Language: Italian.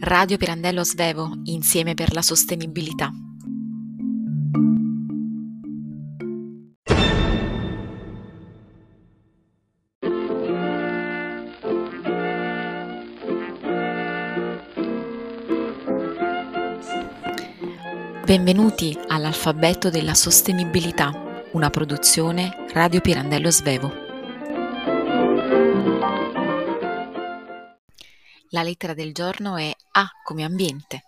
Radio Pirandello Svevo, insieme per la sostenibilità. Benvenuti all'Alfabeto della Sostenibilità, una produzione Radio Pirandello Svevo. La lettera del giorno è A come ambiente.